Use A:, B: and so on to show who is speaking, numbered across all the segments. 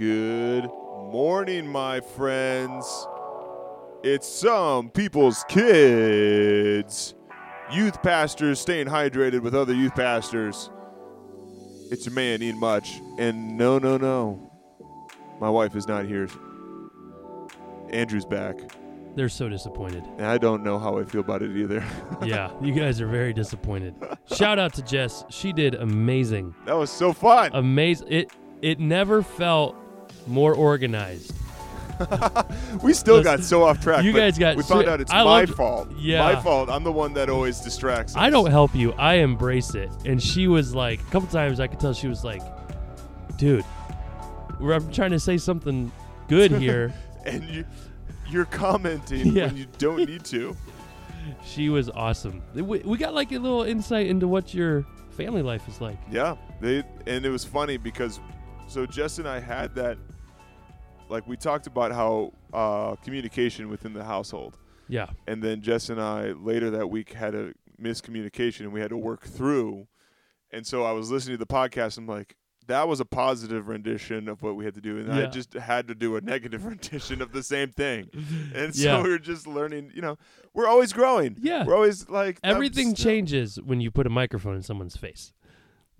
A: Good morning, my friends. It's some people's kids. Youth pastors staying hydrated with other youth pastors. It's your man, Ian Much. And no, no, no. My wife is not here. Andrew's back.
B: They're so disappointed.
A: And I don't know how I feel about it either.
B: yeah, you guys are very disappointed. Shout out to Jess. She did amazing.
A: that was so fun.
B: Amazing. It it never felt more organized.
A: we still
B: Listen,
A: got so off track.
B: you guys got
A: We found
B: so-
A: out it's
B: I
A: my
B: loved-
A: fault.
B: Yeah.
A: My fault. I'm the one that always distracts.
B: I don't help you. I embrace it. And she was like, a couple times I could tell she was like, dude, we're- I'm trying to say something good here.
A: and you, you're commenting
B: Yeah.
A: when you don't need to.
B: she was awesome. We, we got like a little insight into what your family life is like.
A: Yeah, they and it was funny because so Jess and I had that like we talked about how uh, communication within the household,
B: Yeah.
A: and then Jess and I later that week had a miscommunication and we had to work through. And so I was listening to the podcast. And I'm like, that was a positive rendition of what we had to do, and I just had to do a negative rendition of the same thing. And so
B: Yeah.
A: we are just learning. You know, we're always growing.
B: Yeah.
A: We're always like
B: Everything changes when you put a microphone in someone's face.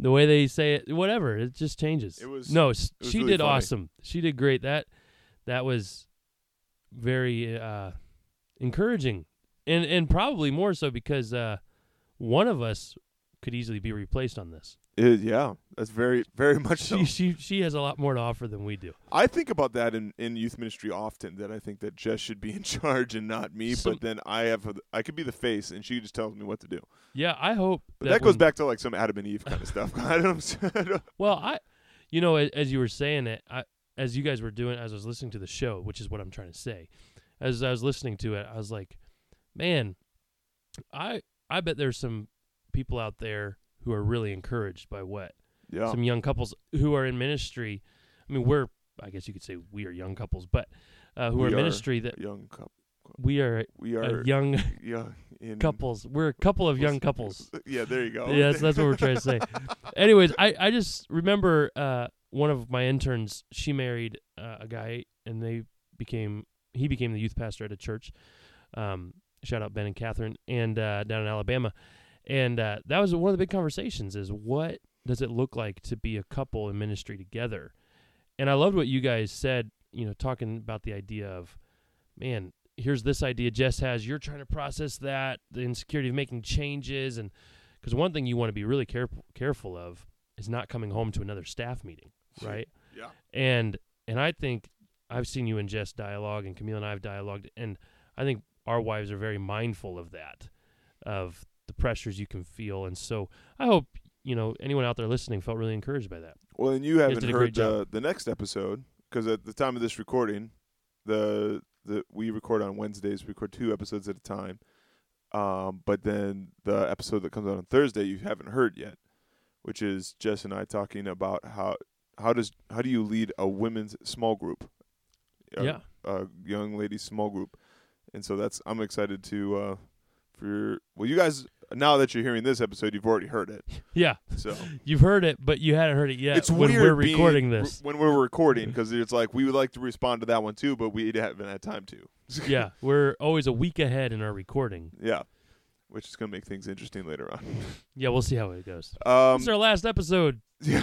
B: The way they say it, whatever, it just changes.
A: It was-
B: no.
A: it was
B: she
A: really
B: did
A: funny.
B: awesome. She did great. That that was very uh, encouraging, and and probably more so because uh, one of us could easily be replaced on this.
A: It- yeah, that's very, very much so.
B: She she she has a lot more to offer than we do.
A: I think about that in, in youth ministry often. That I think that Jess should be in charge and not me.
B: Some-
A: but then I have, a, I could be the face, and she just tells me what to do.
B: Yeah, I hope
A: But that, goes
B: when-
A: back to like some Adam and Eve kind of stuff. I don't, I don't-
B: Well, I, you know, as, as you were saying it, I, as you guys were doing, as I was listening to the show, which is what I'm trying to say, as I was listening to it, I was like, man, I, I bet there's some people out there who are really encouraged by what
A: yeah,
B: some young couples who are in ministry. I mean, we're, I guess you could say we are young couples, but uh, who
A: We
B: are in ministry that
A: young couple.
B: we are
A: We are
B: young
A: young in
B: couples. We're a couple of young couples.
A: Yeah, there you go.
B: Yeah, that's, that's what we're trying to say. Anyways, I, I just remember uh, one of my interns. She married uh, a guy, and they became he became the youth pastor at a church. Um, shout out Ben and Catherine, and uh, down in Alabama, and uh, that was one of the big conversations: is what does it look like to be a couple in ministry together? And I loved what you guys said. You know, talking about the idea of, man, here's this idea Jess has. You're trying to process that, the insecurity of making changes, and because one thing you want to be really careful careful of is not coming home to another staff meeting, right?
A: Yeah.
B: And and I think I've seen you and Jess dialogue, and Camille and I have dialogued, and I think our wives are very mindful of that, of the pressures you can feel, and so I hope you know anyone out there listening felt really encouraged by that.
A: Well, and you haven't heard the the next episode because at the time of this recording, the the we record on Wednesdays. We record two episodes at a time. Um, but then the episode that comes out on Thursday you haven't heard yet, which is Jess and I talking about how how does how do you lead a women's small group? A-
B: Yeah.
A: a young ladies small group, and so that's I'm excited to uh for well you guys now that you're hearing this episode you've already heard it
B: Yeah,
A: so
B: you've heard it, but you hadn't heard it yet.
A: it's
B: when
A: weird
B: we're
A: being-
B: recording this.
A: when we're recording because it's like we would like to respond to that one too, but we haven't had time to.
B: yeah, we're always a week ahead in our recording.
A: yeah, which is gonna make things interesting later on.
B: Yeah, we'll see how it goes.
A: Um,
B: this is our last episode.
A: no,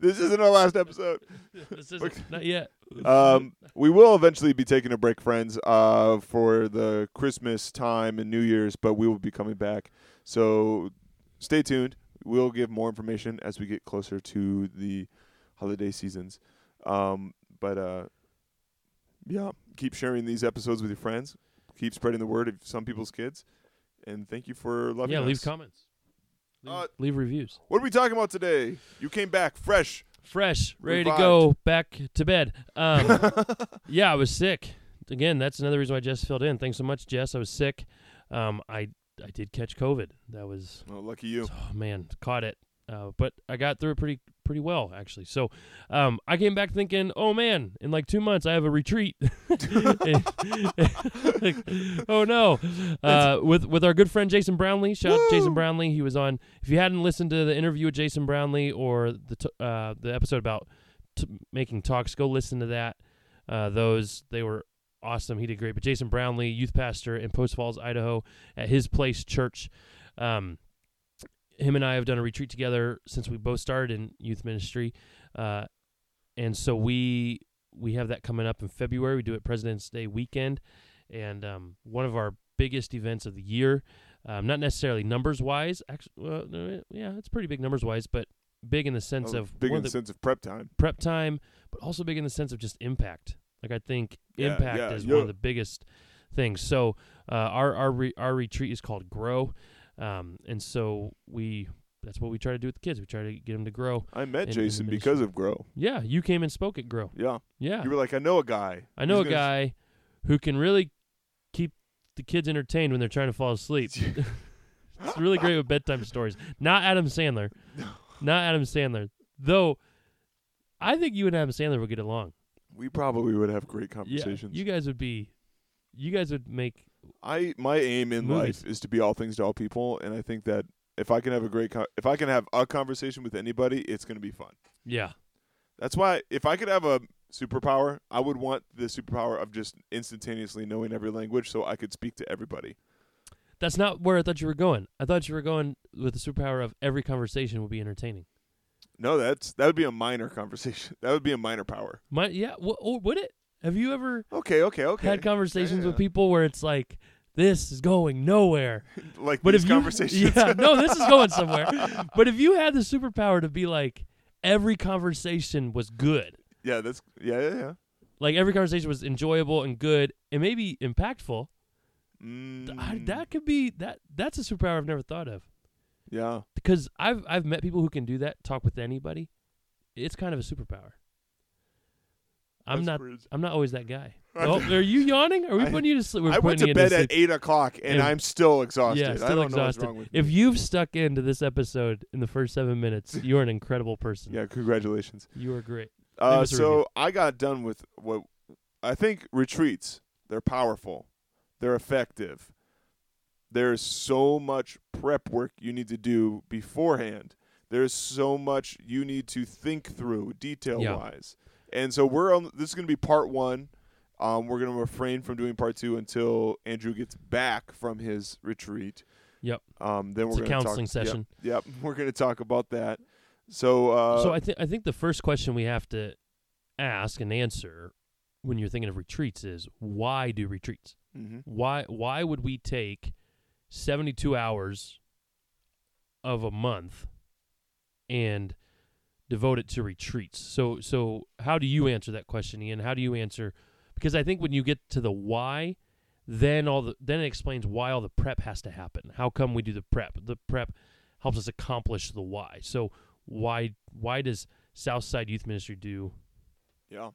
A: this isn't our last episode.
B: this isn't not yet.
A: Um, we will eventually be taking a break, friends, uh, for the Christmas time and New Year's, but we will be coming back. So stay tuned. We'll give more information as we get closer to the holiday seasons. Um, but uh, yeah, keep sharing these episodes with your friends. Keep spreading the word of some people's kids. And thank you for loving
B: yeah,
A: us.
B: leave comments. Leave,
A: Uh,
B: leave reviews.
A: What are we talking about today? You came back fresh.
B: Fresh, ready
A: revived.
B: to go back to bed. Um, yeah, I was sick. Again, that's another reason why Jess filled in. Thanks so much, Jess. I was sick. Um, I I did catch COVID. That was
A: Oh, lucky you.
B: oh man, caught it. Uh, but I got through it pretty pretty well actually. So um, I came back thinking, oh man, in like two months I have a retreat. Like, oh no! Uh, with with our good friend Jason Brownlee. Shout out to Jason Brownlee. He was on. If you hadn't listened to the interview with Jason Brownlee or the t- uh, the episode about t- making talks, go listen to that. Uh, those they were awesome. He did great. But Jason Brownlee, youth pastor in Post Falls, Idaho, at his place church. Um, him and I have done a retreat together since we both started in youth ministry, uh, and so we we have that coming up in February. We do it President's Day weekend, and um, one of our biggest events of the year. Um, not necessarily numbers wise, actually, well, yeah, it's pretty big numbers wise, but big in the sense
A: Oh,
B: of
A: big in the sense of prep time.
B: prep time, but also big in the sense of just impact. Like I think
A: Yeah,
B: impact
A: yeah,
B: is one of the biggest things. So uh, our our re- our retreat is called Grow, um, and so we that's what we try to do with the kids. We try to get them to grow.
A: I met
B: in- in the
A: Jason because of Grow.
B: Yeah, you came and spoke at Grow.
A: Yeah.
B: Yeah,
A: You were like, I know a guy.
B: I know a
A: He's gonna
B: guy who can really keep the kids entertained when they're trying to fall asleep. it's really great with bedtime stories. Not Adam Sandler. Not Adam Sandler. Though I think you and Adam Sandler would get along.
A: We probably would have great
B: Yeah,
A: conversations.
B: you guys would be. You guys would make.
A: I my aim in
B: Movies.
A: life is to be all things to all people, and I think that if I can have a great co- if I can have a conversation with anybody, it's going to be fun.
B: Yeah,
A: That's why if I could have a superpower, I would want the superpower of just instantaneously knowing every language, so I could speak to everybody.
B: that's not where I thought you were going. I thought you were going with the superpower of every conversation would be entertaining.
A: No, that's that would be a minor conversation. That would be a minor power.
B: My yeah, w- or oh, would it? Have you ever
A: Okay, okay, okay.
B: had conversations
A: Yeah,
B: with people where it's like, this is going nowhere?
A: like
B: But
A: these
B: if you, yeah, no, this is going somewhere. But if you had the superpower to be like, every conversation was good,
A: yeah, that's yeah, yeah, yeah.
B: like every conversation was enjoyable and good, and maybe impactful,
A: Mm,
B: I, that could be that. That's a superpower I've never thought of.
A: yeah.
B: because I've I've met people who can do that, talk with anybody. It's kind of a superpower. I'm not. I'm not always that guy. Oh, are you yawning? Are we
A: I-
B: putting you to sleep? We're
A: I went to bed
B: to
A: at eight o'clock, and
B: And-
A: I'm still exhausted.
B: Yeah,
A: I
B: still exhausted.
A: what's wrong with
B: If you've stuck into this episode in the first seven minutes, you're an incredible person.
A: yeah, congratulations.
B: You are great.
A: Uh, so
B: review.
A: I got done with what I think retreats. They're powerful. They're effective. There's so much prep work you need to do beforehand. There's so much you need to think through detail wise. And so we're on. This is going to be part one. Um, we're going to refrain from doing part two until Andrew gets back from his retreat.
B: Yep.
A: Um, then
B: It's
A: we're
B: a
A: gonna
B: counseling
A: talk,
B: session.
A: Yep, we're going to talk about that. So, uh,
B: so I think I think the first question we have to ask and answer when you're thinking of retreats is why do retreats?
A: mhm.
B: why why would we take 72 hours of a month and devote it to retreats so so how do you answer that question ian how do you answer because i think when you get to the why then all the then it explains why all the prep has to happen how come we do the prep the prep helps us accomplish the why so why why does southside youth ministry do
A: Yeah.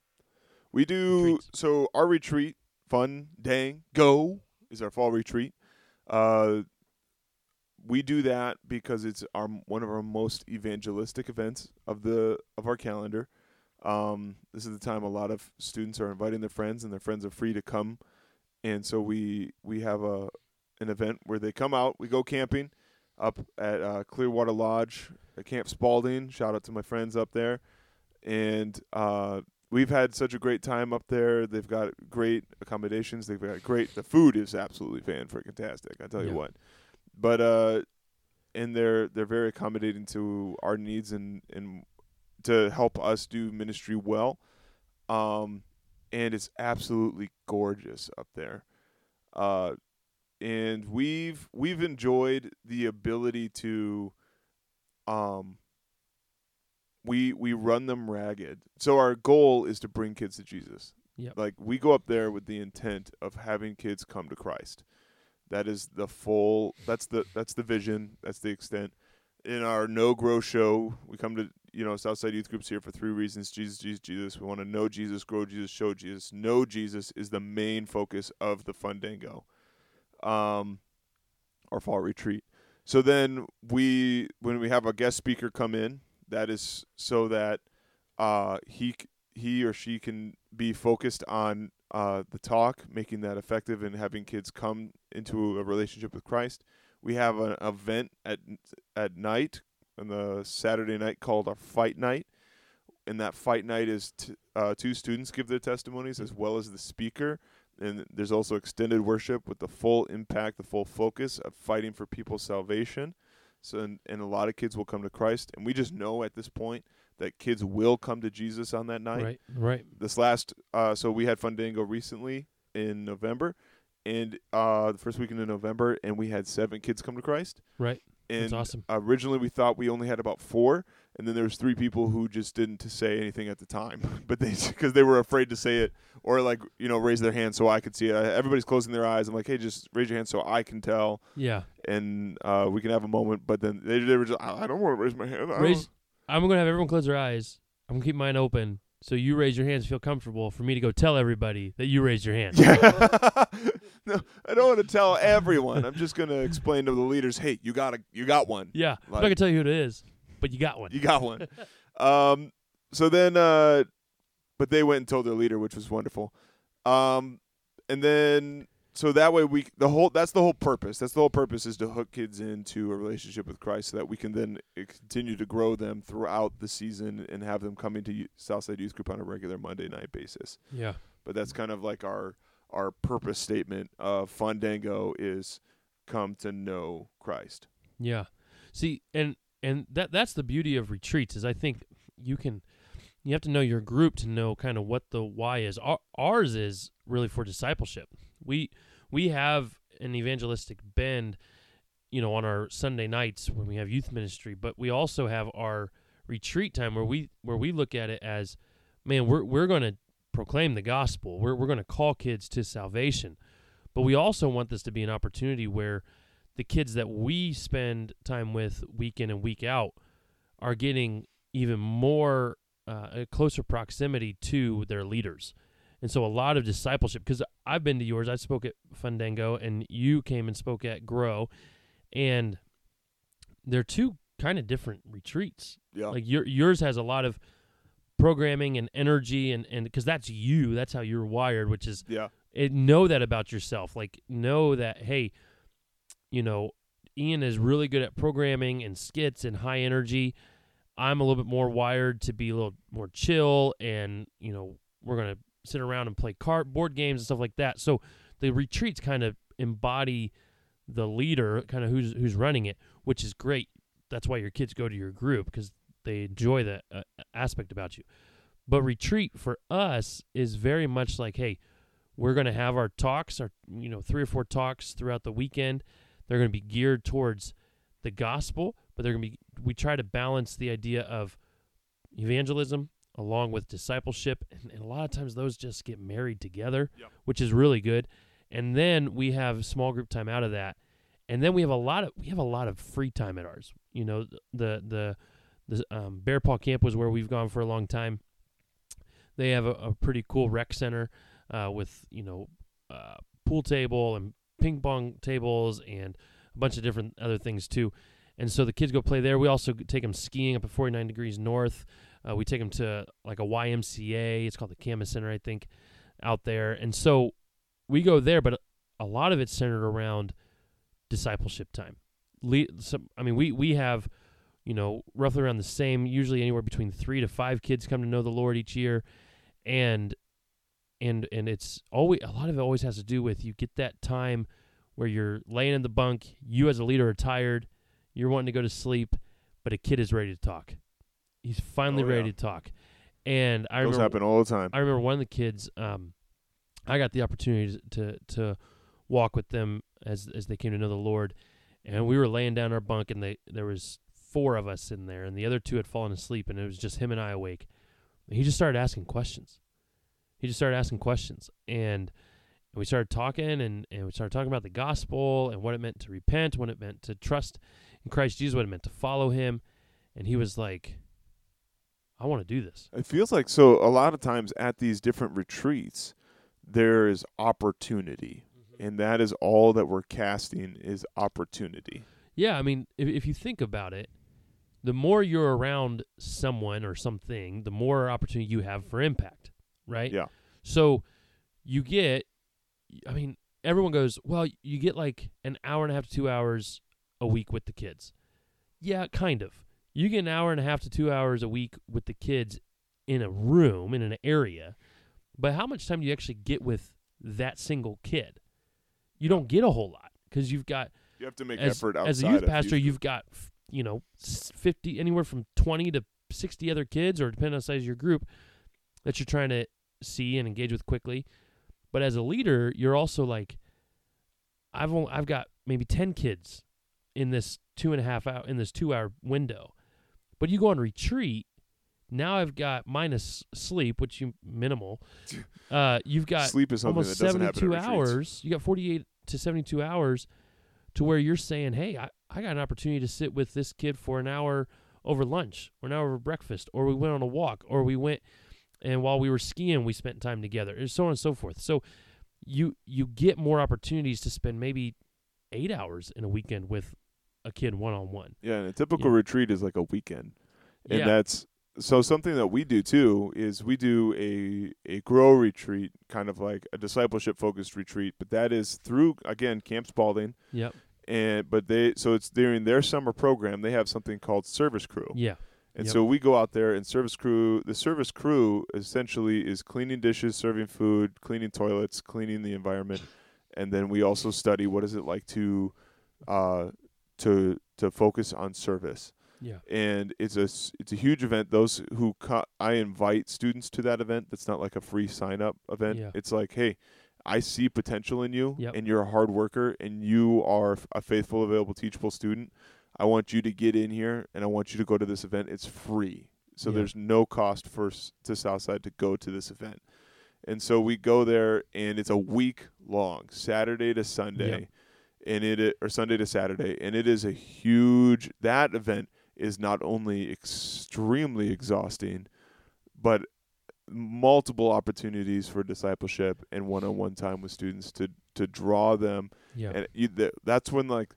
A: We do
B: Retreats.
A: so our retreat, fun, dang, go is our fall retreat. Uh we do that because it's our one of our most evangelistic events of the of our calendar. Um this is the time a lot of students are inviting their friends and their friends are free to come. And so we we have a an event where they come out, we go camping up at uh, Clearwater Lodge at Camp Spalding. Shout out to my friends up there. And uh we've had such a great time up there. They've got great accommodations. They've got great. The food is absolutely fan freaking tastic. I tell
B: Yeah.
A: you what. But uh, and they're they're very accommodating to our needs and and to help us do ministry well. Um, and it's absolutely gorgeous up there. Uh, and we've we've enjoyed the ability to um we we run them ragged. So our goal is to bring kids to Jesus.
B: Yep.
A: Like we go up there with the intent of having kids come to Christ. That is the full that's the that's the vision, that's the extent. In our no grow show, we come to you know Southside Youth Groups here for three reasons: Jesus, Jesus, Jesus. We want to know Jesus, grow Jesus, show Jesus. Know Jesus is the main focus of the Fundango, um, our fall retreat. So then we, when we have a guest speaker come in, that is so that uh, he he or she can be focused on uh, the talk, making that effective, and having kids come into a relationship with Christ. We have an event at at night on the Saturday night called our Fight Night, and that Fight Night is t- uh, two students give their testimonies as well as the speaker. And there's also extended worship with the full impact, the full focus of fighting for people's salvation. So, and, and a lot of kids will come to Christ, and we just know at this point that kids will come to Jesus on that night.
B: Right, right.
A: This last, uh, so we had Fandango recently in November, and uh, the first weekend in November, and we had seven kids come to Christ.
B: Right.
A: And
B: That's awesome.
A: originally we thought we only had about four, and then there was three people who just didn't to say anything at the time, but they because they were afraid to say it or like you know raise their hand so I could see it. Everybody's closing their eyes. I'm like, hey, just raise your hand so I can tell,
B: Yeah.
A: and uh, we can have a moment. But then they, they were just, I I don't want to raise my hand. I don't-
B: Raise. I'm gonna have everyone close their eyes. I'm gonna keep mine open. So you raise your hands, feel comfortable for me to go tell everybody that you raised your hand.
A: Yeah. no, I don't want to tell everyone. I'm just gonna explain to the leaders, hey, you got a, you got one.
B: Yeah. I'm not gonna tell you who it is, but you got one.
A: You got one. um, so then, uh, but they went and told their leader, which was wonderful. Um, and then so that way we the whole that's the whole purpose. That's the whole purpose is to hook kids into a relationship with Christ, so that we can then uh, continue to grow them throughout the season and have them coming to Southside Youth Group on a regular Monday night basis.
B: Yeah.
A: But that's kind of like our our purpose statement of Fandango is come to know Christ.
B: Yeah. See, and and that that's the beauty of retreats is I think you can you have to know your group to know kind of what the why is. Our, ours is really for discipleship. We we have an evangelistic bend, you know, on our Sunday nights when we have youth ministry, but we also have our retreat time where we where we look at it as man, we're we're going to proclaim the gospel. We're we're going to call kids to salvation. But we also want this to be an opportunity where the kids that we spend time with week in and week out are getting even more uh, a closer proximity to their leaders. And so a lot of discipleship because I've been to yours. I spoke at Fundango, and you came and spoke at Grow and they're two kind of different retreats.
A: Yeah.
B: Like your yours has a lot of programming and energy and and because that's you, that's how you're wired, which is
A: yeah.
B: it, know that about yourself. Like know that hey, you know, Ian is really good at programming and skits and high energy. I'm a little bit more wired to be a little more chill and, you know, we're going to sit around and play card board games and stuff like that. So the retreats kind of embody the leader, kind of who's who's running it, which is great. That's why your kids go to your group because they enjoy that uh, aspect about you. But retreat for us is very much like, hey, we're going to have our talks, our you know three or four talks throughout the weekend. They're going to be geared towards the gospel, but they're going to be. We try to balance the idea of evangelism along with discipleship, and, and a lot of times those just get married together,
A: Yep.
B: which is really good. And then we have small group time out of that, and then we have a lot of we have a lot of free time at ours. You know, the the the um, Bear Paw Camp was where we've gone for a long time. They have a, a pretty cool rec center uh, with you know uh, pool table and ping pong tables and a bunch of different other things too. And so the kids go play there. We also take them skiing up at 49 degrees north. Uh, we take them to like a YMCA. It's called the Camas Center, I think, out there. And so we go there, but a lot of it's centered around discipleship time. Le- some, I mean, we we have you know roughly around the same, usually anywhere between three to five kids come to know the Lord each year, and and and it's always a lot of it always has to do with you get that time where you're laying in the bunk, you as a leader are tired, you're wanting to go to sleep, but a kid is ready to talk. He's finally
A: Oh,
B: ready
A: yeah.
B: to talk. And I
A: Those
B: remember
A: happen all the time.
B: I remember one of the kids. Um, I got the opportunity to to walk with them as as they came to know the Lord, and we were laying down our bunk, and they there was four of us in there, and the other two had fallen asleep, and it was just him and I awake. And he just started asking questions. He just started asking questions, and we started talking, and and we started talking about the gospel and what it meant to repent, what it meant to trust in Christ Jesus, what it meant to follow Him, and he was like, "I want to do this."
A: It feels like so a lot of times at these different retreats, there is opportunity, mm-hmm. and that is all that we're casting is opportunity.
B: Yeah, I mean, if if you think about it, the more you're around someone or something, the more opportunity you have for impact, right?
A: Yeah.
B: So you get I mean, everyone goes, "Well, you get like an hour and a half to 2 hours a week with the kids." Yeah, kind of. You get an hour and a half to 2 hours a week with the kids in a room in an area. But how much time do you actually get with that single kid? You don't get a whole lot cuz you've got
A: You have to make
B: as,
A: effort outside
B: as a youth pastor, you've got you know fifty anywhere from twenty to sixty other kids, or depending on the size of your group, that you're trying to see and engage with quickly. But as a leader, you're also like, I've only, I've got maybe ten kids in this two and a half hour in this two hour window, but you go on retreat. Now I've got minus sleep, which you minimal. Uh, you've got
A: sleep is
B: almost
A: that doesn't happen
B: 72 hours. You got 48 to 72 hours to where you're saying, hey, I, I got an opportunity to sit with this kid for an hour over lunch or an hour over breakfast, or we went on a walk, or we went and while we were skiing, we spent time together, and so on and so forth. So you you get more opportunities to spend maybe eight hours in a weekend with a kid one on one.
A: Yeah, and a typical
B: Yeah.
A: retreat is like a weekend, and
B: Yeah.
A: that's so something that we do too is we do a a grow retreat, kind of like a discipleship focused retreat, but that is through again Camp Spalding,
B: Yep.
A: and but they so it's during their summer program they have something called Service Crew,
B: Yeah.
A: and
B: Yep.
A: so we go out there and Service Crew. The Service Crew essentially is cleaning dishes, serving food, cleaning toilets, cleaning the environment, and then we also study what is it like to uh, to to focus on service
B: Yeah.
A: and it's a it's a huge event. Those who co- I invite students to that event. That's not like a free sign up event.
B: Yeah.
A: It's like, hey, I see potential in you,
B: Yep.
A: and you're a hard worker, and you are a faithful, available, teachable student. I want you to get in here, and I want you to go to this event. It's free, so
B: Yeah.
A: there's no cost for to Southside to go to this event. And so we go there, and it's a week long, Saturday to Sunday, and it or Sunday to Saturday, and it is a huge. That event is not only extremely exhausting, but multiple opportunities for discipleship and one-on-one time with students to to draw them
B: Yeah.
A: and you, th- that's when like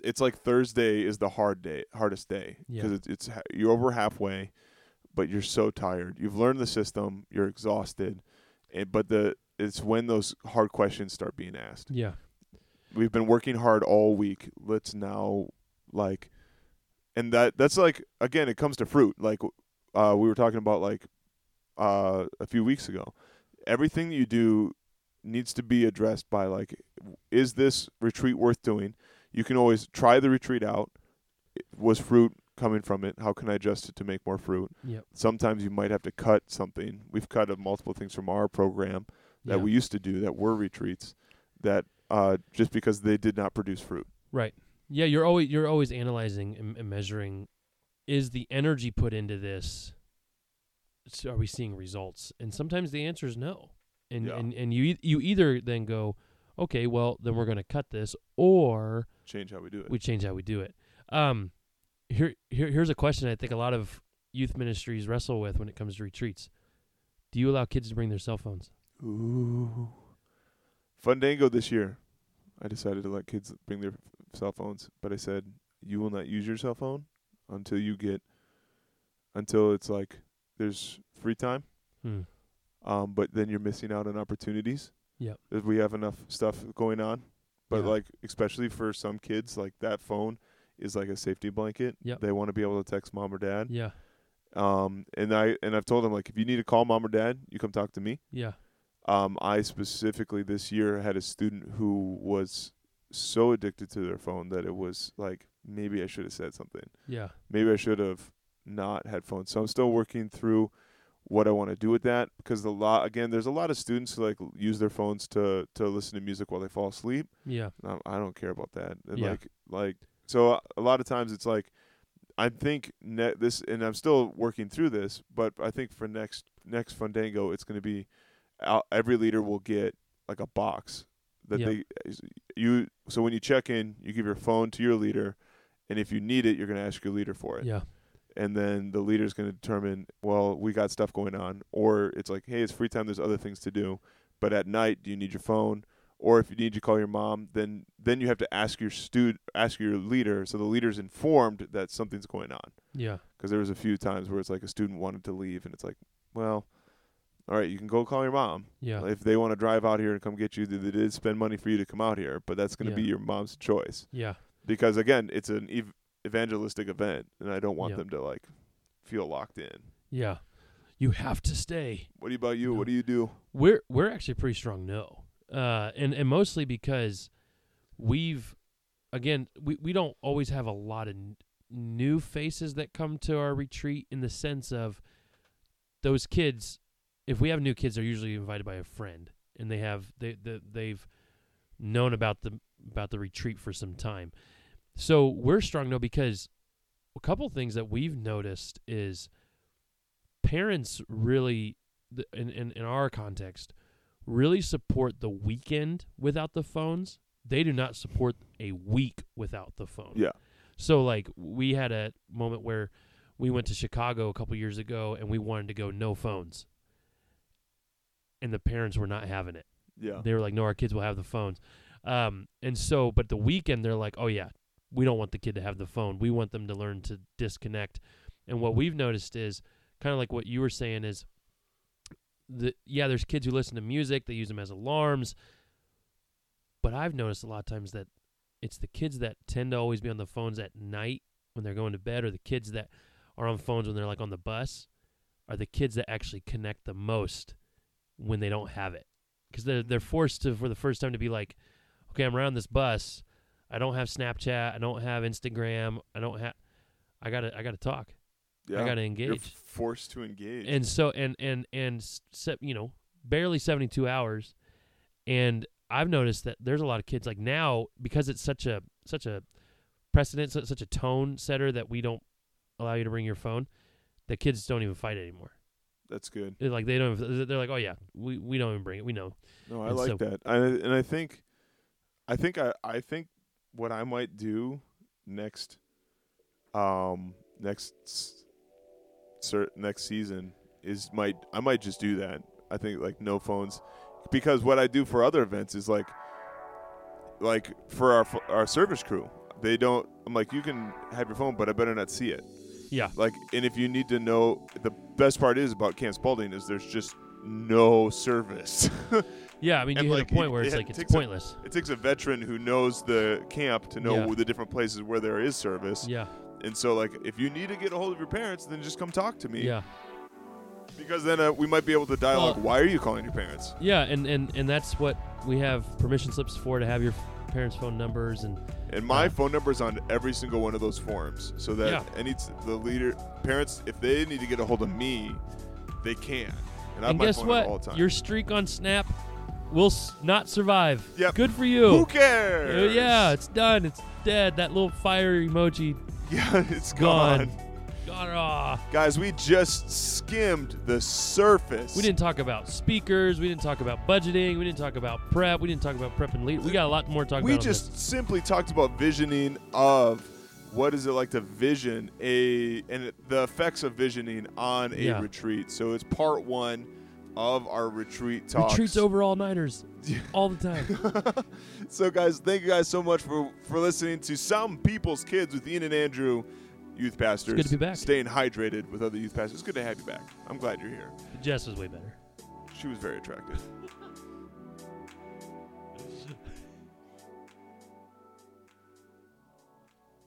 A: it's like Thursday is the hard day hardest day
B: Yeah.
A: because it's, it's you're over halfway but you're so tired you've learned the system you're exhausted and but the it's when those hard questions start being asked
B: yeah.
A: We've been working hard all week. Let's now like and that that's like again it comes to fruit. Like uh we were talking about like uh a few weeks ago. Everything that you do needs to be addressed by like is this retreat worth doing? You can always try the retreat out. Was fruit coming from it? How can I adjust it to make more fruit?
B: Yep.
A: Sometimes you might have to cut something. We've cut multiple things from our program that
B: yeah.
A: we used to do that were retreats that uh, just because they did not produce fruit.
B: Right. Yeah, you're always you're always analyzing and, and measuring. Is the energy put into this? s- Are we seeing results? And sometimes the answer is no. And
A: Yeah.
B: and and you e- you either then go, okay, well then we're going to cut this, or
A: Change how we do it.
B: we change how we do it. Um, here here here's a question I think a lot of youth ministries wrestle with when it comes to retreats. Do you allow kids to bring their cell phones?
A: Ooh. Fandango this year, I decided to let kids bring their cell phones, but I said you will not use your cell phone until you get until it's like there's free time.
B: Hmm.
A: Um, but then you're missing out on opportunities. If we have enough stuff going on, but
B: Yeah.
A: like especially for some kids, like that phone is like a safety blanket.
B: Yep.
A: They want to be able to text mom or dad.
B: Yeah.
A: Um, and I and I've told them like if you need to call mom or dad, you come talk to me.
B: Yeah.
A: Um, I specifically this year had a student who was so addicted to their phone that it was like maybe I should have said something.
B: Yeah.
A: Maybe I should have not had phones. So I'm still working through what I want to do with that because the lot again, there's a lot of students who like use their phones to to listen to music while they fall asleep.
B: Yeah.
A: I, I don't care about that. And
B: Yeah.
A: Like like so uh, a lot of times it's like I think ne- this and I'm still working through this, but I think for next next Fandango it's going to be every leader will get like a box that
B: Yeah.
A: they you so when you check in, you give your phone to your leader and if you need it, you're going to ask your leader for it.
B: Yeah.
A: And then the leader's going to determine, well, we got stuff going on or it's like, hey, it's free time, there's other things to do. But at night, do you need your phone? or if you need to call your mom, then then you have to ask your stud ask your leader, so the leader's informed that something's going on.
B: Yeah.
A: Because there was a few times where it's like a student wanted to leave, and it's like, well, all right, you can go call your mom.
B: Yeah.
A: If they want to drive out here and come get you, they did spend money for you to come out here, but that's going to
B: Yeah.
A: be your mom's choice
B: Yeah.
A: because again, it's an ev- evangelistic event, and I don't want
B: Yeah.
A: them to like feel locked in.
B: Yeah. You have to stay.
A: What about you?
B: No.
A: What do you do?
B: We're we're actually pretty strong no. Uh and and mostly because we've again, we we don't always have a lot of n- new faces that come to our retreat in the sense of those kids if we have new kids they're usually invited by a friend and they have they, they they've known about the about the retreat for some time. So we're strong no because a couple things that we've noticed is parents really in, in in our context really support the weekend without the phones. They do not support a week without the phone.
A: Yeah.
B: So like we had a moment where we went to Chicago a couple years ago and we wanted to go no phones. And the parents were not having it.
A: Yeah.
B: They were like, no, our kids will have the phones. Um, and so, but the weekend, they're like, oh, yeah, we don't want the kid to have the phone. We want them to learn to disconnect. And what we've noticed is kind of like what you were saying is, the, yeah, there's kids who listen to music, they use them as alarms. But I've noticed a lot of times that it's the kids that tend to always be on the phones at night when they're going to bed, or the kids that are on phones when they're like on the bus, are the kids that actually connect the most when they don't have it because they're they're forced to for the first time to be like, okay, I'm around this bus. I don't have Snapchat. I don't have Instagram. I don't have. I gotta I gotta talk.
A: Yeah.
B: I gotta engage.
A: You're forced to engage.
B: And so and and and se- you know barely 72 hours, and I've noticed that there's a lot of kids like now because it's such a such a precedent, such a tone setter that we don't allow you to bring your phone. The kids don't even fight anymore.
A: That's good.
B: They're like they don't. Even, they're like, oh yeah, we we don't even bring it. We know.
A: No, I
B: And
A: like
B: so-
A: that. I, and I think, I think I, I think what I might do next, um, next, s- cer- next season is might I might just do that. I think like no phones, because what I do for other events is like, like for our our service crew, they don't. I'm like, you can have your phone, but I better not see it.
B: Yeah.
A: Like, and if you need to know, the best part is about Camp Spalding is there's just no service.
B: Yeah, I mean,
A: And,
B: you hit
A: like,
B: a point
A: it-
B: where it's
A: it
B: like it's
A: takes a-
B: pointless.
A: it takes a veteran who knows the camp to know
B: Yeah.
A: the different places where there is service.
B: Yeah,
A: And so, like, if you need to get a hold of your parents, then just come talk to me.
B: yeah,
A: Because then uh, we might be able to dialogue.
B: Well-
A: Why are you calling your parents?
B: yeah, and and and that's what we have permission slips for to have your parents' phone numbers and
A: And my
B: Yeah.
A: phone is on every single one of those forms, so that
B: Yeah.
A: any t- the leader parents, if they need to get a hold of me, they can. And
B: and
A: my
B: guess
A: phone
B: what?
A: all the time.
B: Your streak on Snap will s- not survive.
A: Yep.
B: Good for
A: Who
B: you. Uh,
A: cares?
B: yeah, it's done. It's dead. That little fire emoji
A: yeah, it's
B: gone.
A: gone.
B: Got it off.
A: Guys, we just skimmed the surface.
B: We didn't talk about speakers. We didn't talk about budgeting. We didn't talk about prep. We didn't talk about prep and lead. We got a lot more to talk
A: we
B: about. on
A: just simply talked about visioning of what is it like to vision a and the effects of visioning on a
B: Yeah.
A: retreat. So it's part one of our retreat talks.
B: retreats over all nighters all the time.
A: so guys, thank you guys so much for for listening to some people's kids with Ian and Andrew, youth pastors.
B: good to be back.
A: Staying hydrated with other youth pastors. It's good to have you back. I'm glad you're here.
B: Jess was way better.
A: She was very attractive.